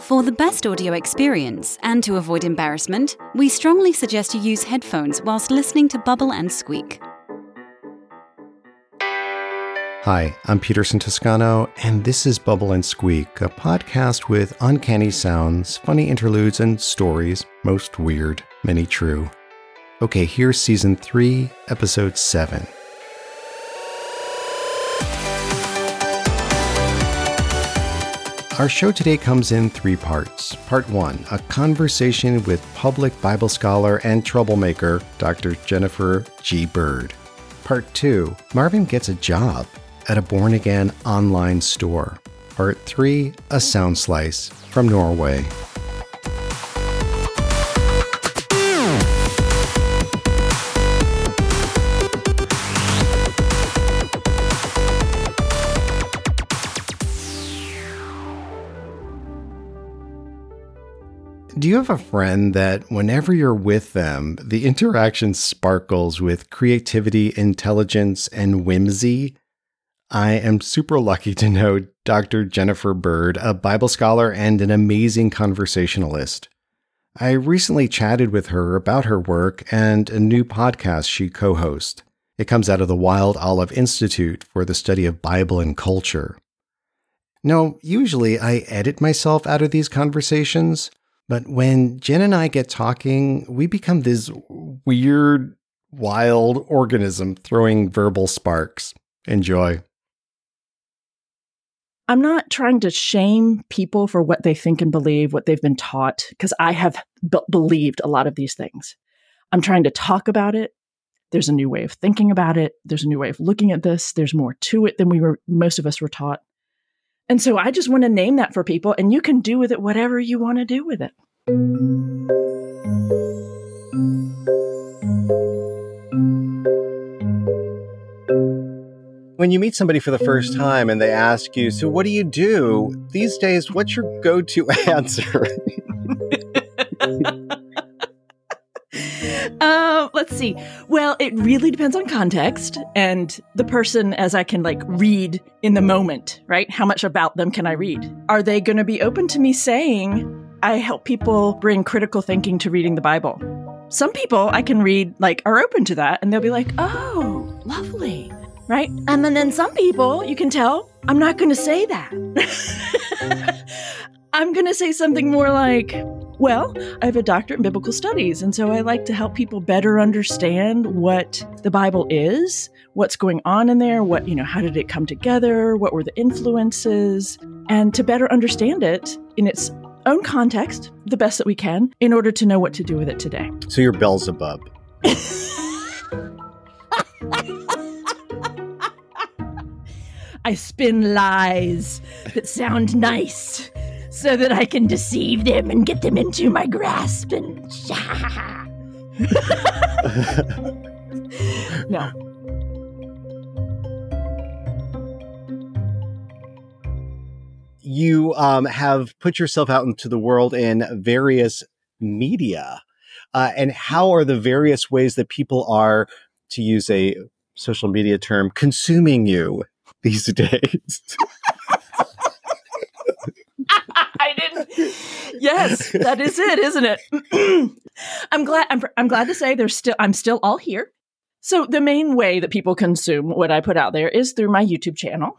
For the best audio experience and to avoid embarrassment, we strongly suggest you use headphones whilst listening to Bubble and Squeak. Hi, I'm Peterson Toscano, and this is Bubble and Squeak, a podcast with uncanny sounds, funny interludes, and stories, most weird, many true. Okay, here's season 3, episode 7. Our show today comes in three parts. Part one, a conversation with public Bible scholar and troublemaker, Dr. Jennifer G. Bird. Part two, Marvin gets a job at a born again online store. Part three, a sound slice from Norway. Do you have a friend that whenever you're with them, the interaction sparkles with creativity, intelligence, and whimsy? I am super lucky to know Dr. Jennifer Bird, a Bible scholar and an amazing conversationalist. I recently chatted with her about her work and a new podcast she co hosts. It comes out of the Wild Olive Institute for the study of Bible and culture. Now, usually I edit myself out of these conversations, but when Jen and I get talking, we become this weird, wild organism throwing verbal sparks. Enjoy. I'm not trying to shame people for what they think and believe, what they've been taught, because I have believed a lot of these things. I'm trying to talk about it. There's a new way of thinking about it. There's a new way of looking at this. There's more to it than we were, most of us were taught. And so I just want to name that for people, and you can do with it whatever you want to do with it. When you meet somebody for the first time and they ask you, So, what do you do? These days, what's your go to answer? Let's see. Well, it really depends on context and the person as I can like read in the moment, right? How much about them can I read? Are they going to be open to me saying, I help people bring critical thinking to reading the Bible? Some people I can read like are open to that and they'll be like, oh, lovely, right? And then, then some people you can tell, I'm not going to say that. I'm going to say something more like, well, I have a doctorate in biblical studies, and so I like to help people better understand what the Bible is, what's going on in there, what, you know, how did it come together, what were the influences, and to better understand it in its own context, the best that we can, in order to know what to do with it today. So you're Beelzebub. I spin lies that sound nice so that I can deceive them and get them into my grasp and no. You um, have put yourself out into the world in various media. Uh, and how are the various ways that people are, to use a social media term, consuming you these days? I didn't. Yes, that is it, isn't it? I'm glad. I'm, I'm glad to say there's still. I'm still all here. So the main way that people consume what I put out there is through my YouTube channel.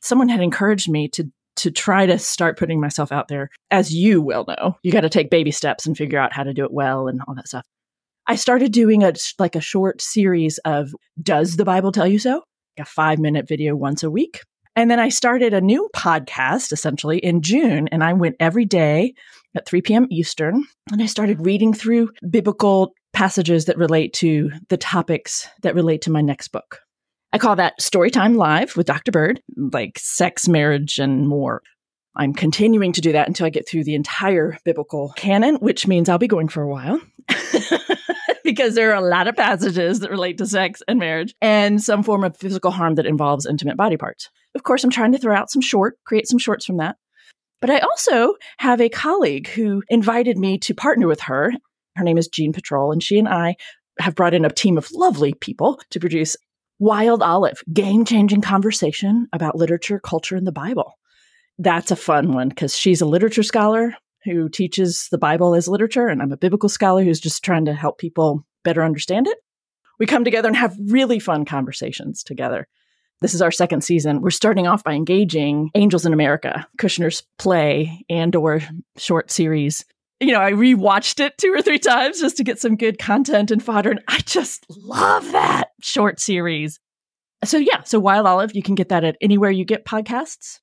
Someone had encouraged me to to try to start putting myself out there. As you well know, you got to take baby steps and figure out how to do it well and all that stuff. I started doing a like a short series of "Does the Bible tell you so?" a five minute video once a week. And then I started a new podcast essentially in June, and I went every day at 3 p.m. Eastern, and I started reading through biblical passages that relate to the topics that relate to my next book. I call that Storytime Live with Dr. Bird, like sex, marriage, and more. I'm continuing to do that until I get through the entire biblical canon, which means I'll be going for a while. because there are a lot of passages that relate to sex and marriage and some form of physical harm that involves intimate body parts. Of course, I'm trying to throw out some short, create some shorts from that. But I also have a colleague who invited me to partner with her. Her name is Jean Patrol, and she and I have brought in a team of lovely people to produce Wild Olive, game changing conversation about literature, culture, and the Bible. that's a fun one because she's a literature scholar who teaches the Bible as literature, and I'm a biblical scholar who's just trying to help people better understand it. We come together and have really fun conversations together. This is our second season. We're starting off by engaging Angels in America, Kushner's play and or short series. You know, I rewatched it two or three times just to get some good content and fodder, and I just love that short series. So yeah, so Wild Olive, you can get that at anywhere you get podcasts.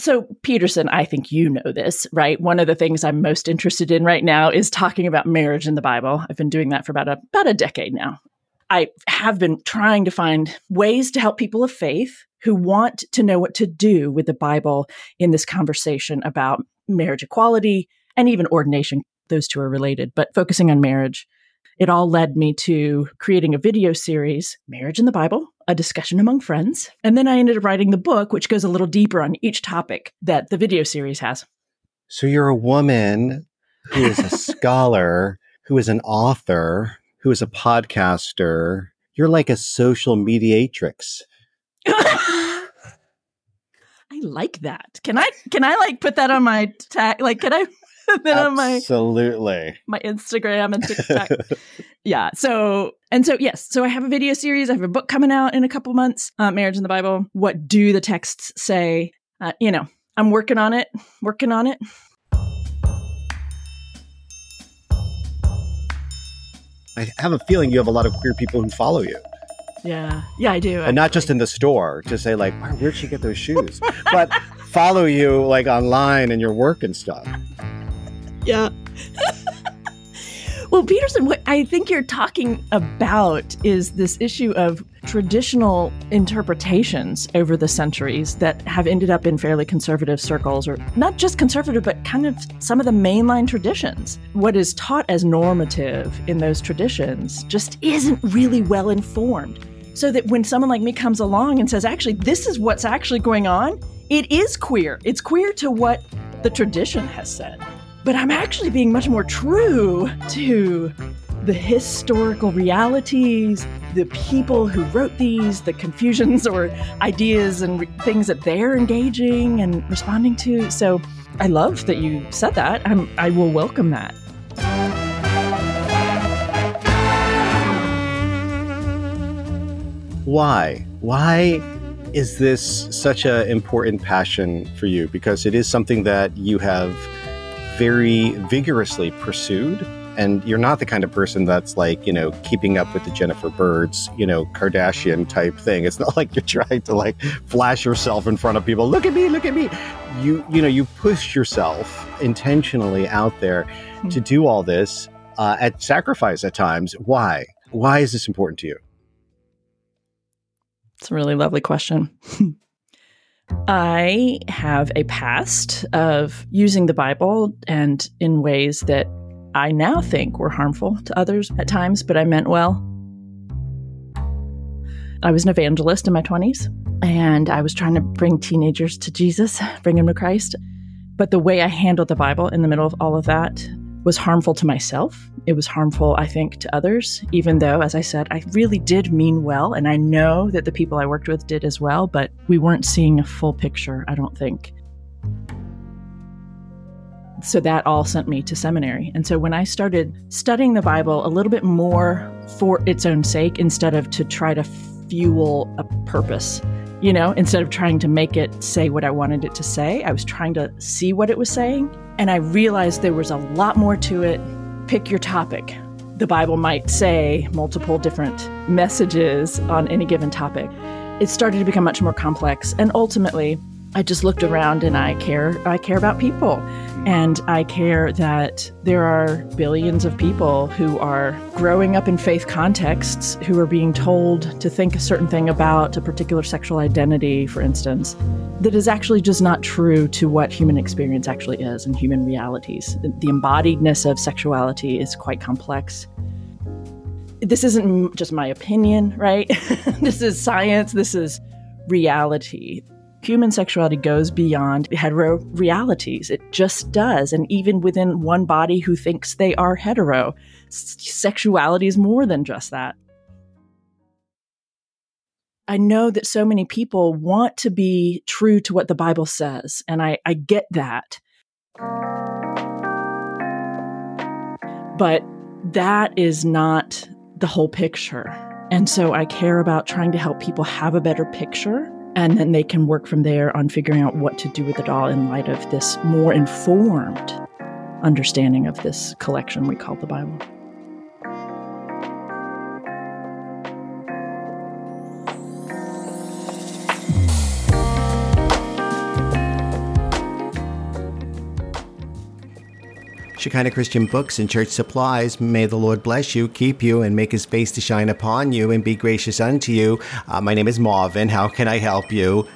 So, Peterson, I think you know this, right? One of the things I'm most interested in right now is talking about marriage in the Bible. I've been doing that for about a, about a decade now. I have been trying to find ways to help people of faith who want to know what to do with the Bible in this conversation about marriage equality and even ordination. Those two are related, but focusing on marriage. It all led me to creating a video series, Marriage in the Bible, a discussion among friends. And then I ended up writing the book, which goes a little deeper on each topic that the video series has. So you're a woman who is a scholar, who is an author, who is a podcaster. You're like a social mediatrix. I like that. Can I can I like put that on my tag? Like, can I then on my absolutely my Instagram and TikTok. yeah. So and so yes. So I have a video series. I have a book coming out in a couple months. Uh, Marriage in the Bible. What do the texts say? Uh, you know, I'm working on it. Working on it. I have a feeling you have a lot of queer people who follow you. Yeah, yeah, I do. And actually. not just in the store to say like, where'd she get those shoes? but follow you like online and your work and stuff. Yeah. well, Peterson, what I think you're talking about is this issue of traditional interpretations over the centuries that have ended up in fairly conservative circles, or not just conservative, but kind of some of the mainline traditions. What is taught as normative in those traditions just isn't really well informed. So that when someone like me comes along and says, actually, this is what's actually going on, it is queer. It's queer to what the tradition has said but I'm actually being much more true to the historical realities, the people who wrote these, the confusions or ideas and re- things that they're engaging and responding to. So I love that you said that. I'm, I will welcome that. Why? Why is this such an important passion for you? Because it is something that you have very vigorously pursued. And you're not the kind of person that's like, you know, keeping up with the Jennifer Birds, you know, Kardashian type thing. It's not like you're trying to like flash yourself in front of people. Look at me, look at me. You, you know, you push yourself intentionally out there mm-hmm. to do all this uh, at sacrifice at times. Why? Why is this important to you? It's a really lovely question. I have a past of using the Bible and in ways that I now think were harmful to others at times, but I meant well. I was an evangelist in my 20s, and I was trying to bring teenagers to Jesus, bring them to Christ. But the way I handled the Bible in the middle of all of that was harmful to myself. It was harmful, I think, to others, even though, as I said, I really did mean well. And I know that the people I worked with did as well, but we weren't seeing a full picture, I don't think. So that all sent me to seminary. And so when I started studying the Bible a little bit more for its own sake, instead of to try to fuel a purpose, you know, instead of trying to make it say what I wanted it to say, I was trying to see what it was saying. And I realized there was a lot more to it. Pick your topic. The Bible might say multiple different messages on any given topic. It started to become much more complex. And ultimately, I just looked around and I care I care about people. And I care that there are billions of people who are growing up in faith contexts who are being told to think a certain thing about a particular sexual identity for instance that is actually just not true to what human experience actually is and human realities. The embodiedness of sexuality is quite complex. This isn't just my opinion right? This is science. This is reality human sexuality goes beyond hetero realities. It just does. And even within one body who thinks they are hetero, sexuality is more than just that. I know that so many people want to be true to what the Bible says, and I, I get that. But that is not the whole picture. And so I care about trying to help people have a better picture and then they can work from there on figuring out what to do with it all in light of this more informed understanding of this collection we call the Bible. Shekinah Christian Books and Church Supplies. May the Lord bless you, keep you, and make his face to shine upon you and be gracious unto you. Uh, my name is Marvin. How can I help you?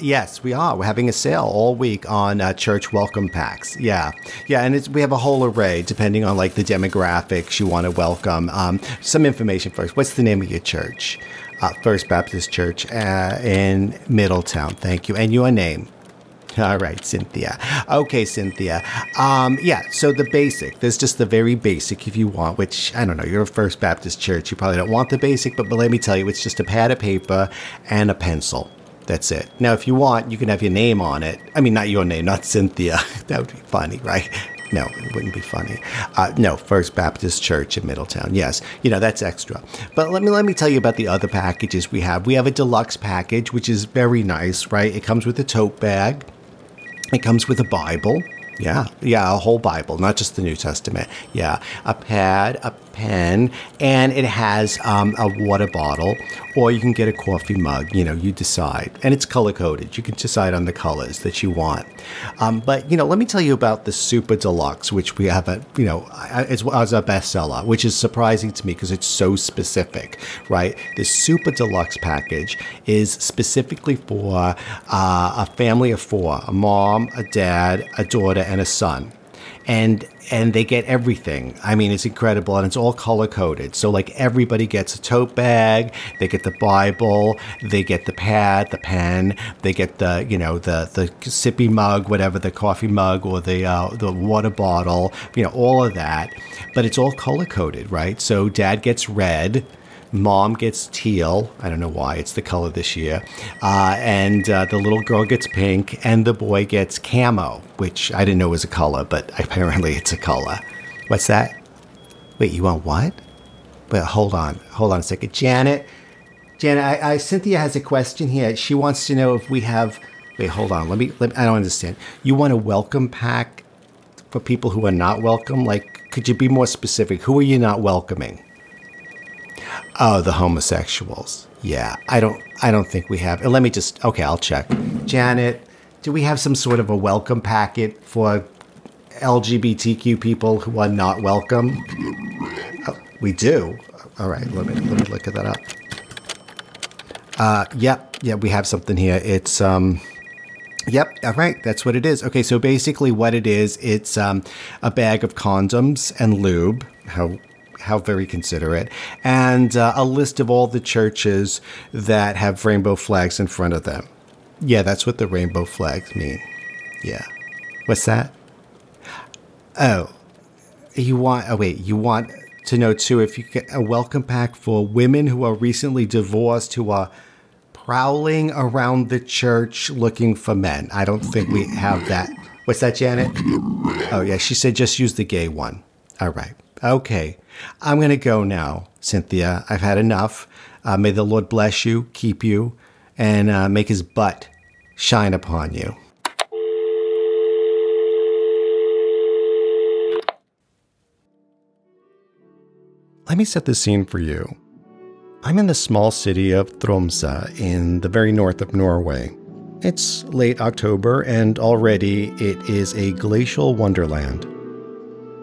Yes, we are. We're having a sale all week on uh, church welcome packs. Yeah, yeah, and we have a whole array depending on like the demographics you want to welcome. Um, some information first. What's the name of your church? Uh, First Baptist Church uh, in Middletown. Thank you. And your name? All right, Cynthia. Okay, Cynthia. Um, yeah, so the basic. There's just the very basic if you want, which I don't know, you're a First Baptist church. You probably don't want the basic, but, but let me tell you, it's just a pad of paper and a pencil. That's it. Now, if you want, you can have your name on it. I mean, not your name, not Cynthia. that would be funny, right? No, it wouldn't be funny. Uh, no, First Baptist Church in Middletown. Yes, you know that's extra. But let me let me tell you about the other packages we have. We have a deluxe package, which is very nice, right? It comes with a tote bag. It comes with a Bible. Yeah, yeah, a whole Bible, not just the New Testament. Yeah, a pad, a pen, and it has um, a water bottle, or you can get a coffee mug. You know, you decide, and it's color coded. You can decide on the colors that you want. Um, but you know, let me tell you about the Super Deluxe, which we have a you know as, a bestseller, which is surprising to me because it's so specific, right? The Super Deluxe package is specifically for uh, a family of four: a mom, a dad, a daughter, and a son and and they get everything. I mean, it's incredible, and it's all color coded. So like everybody gets a tote bag, they get the Bible, they get the pad, the pen, they get the you know the the sippy mug, whatever the coffee mug or the uh, the water bottle, you know all of that. But it's all color coded, right? So dad gets red Mom gets teal. I don't know why. It's the color this year. Uh, and uh, the little girl gets pink, and the boy gets camo, which I didn't know was a color, but apparently it's a color. What's that? Wait, you want what? But hold on. Hold on a second. Janet. Janet, I, I, Cynthia has a question here. She wants to know if we have. Wait, hold on. Let me, let me. I don't understand. You want a welcome pack for people who are not welcome? Like, could you be more specific? Who are you not welcoming? Oh, the homosexuals. Yeah, I don't. I don't think we have. Let me just. Okay, I'll check. Janet, do we have some sort of a welcome packet for LGBTQ people who are not welcome? Oh, we do. All right. Let me let me look at that up. Uh, yep. Yeah, we have something here. It's um. Yep, all right, that's what it is. Okay, so basically, what it is, it's um, a bag of condoms and lube. How how very considerate. And uh, a list of all the churches that have rainbow flags in front of them. Yeah, that's what the rainbow flags mean. Yeah. What's that? Oh, you want, oh, wait, you want to know too if you get a welcome pack for women who are recently divorced who are prowling around the church looking for men. I don't think we have that. What's that, Janet? Oh, yeah, she said just use the gay one. All right. Okay. I'm going to go now, Cynthia. I've had enough. Uh, may the Lord bless you, keep you, and uh, make his butt shine upon you. Let me set the scene for you. I'm in the small city of Tromsø in the very north of Norway. It's late October, and already it is a glacial wonderland.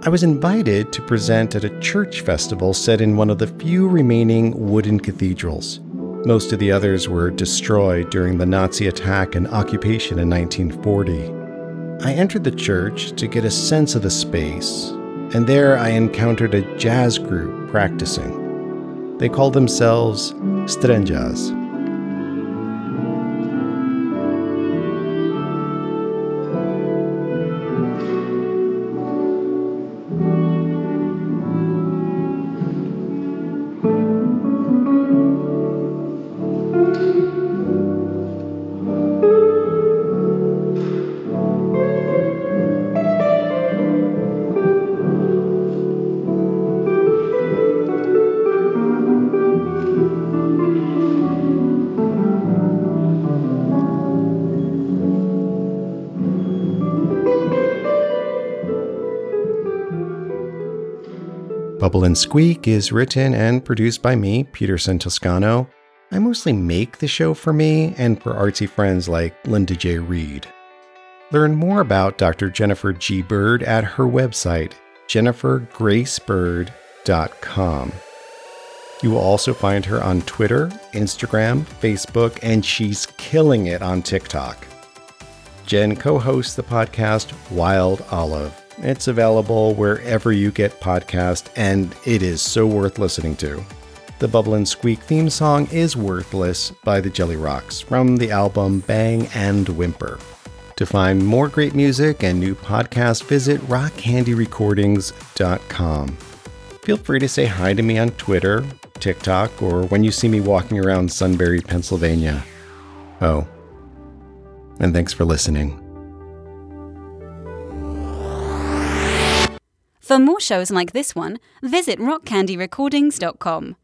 I was invited to present at a church festival set in one of the few remaining wooden cathedrals. Most of the others were destroyed during the Nazi attack and occupation in 1940. I entered the church to get a sense of the space, and there I encountered a jazz group practicing. They called themselves Strenjaz. Bubble and Squeak is written and produced by me, Peterson Toscano. I mostly make the show for me and for artsy friends like Linda J. Reed. Learn more about Dr. Jennifer G. Bird at her website, jennifergracebird.com. You will also find her on Twitter, Instagram, Facebook, and she's killing it on TikTok. Jen co hosts the podcast Wild Olive. It's available wherever you get podcasts, and it is so worth listening to. The Bubble and Squeak theme song is Worthless by the Jellyrox from the album Bang and Whimper. To find more great music and new podcasts, visit rockcandyrecordings.com. Feel free to say hi to me on Twitter, TikTok, or when you see me walking around Sunbury, Pennsylvania. Oh, and thanks for listening. For more shows like this one, visit rockcandyrecordings.com.